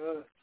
Uh,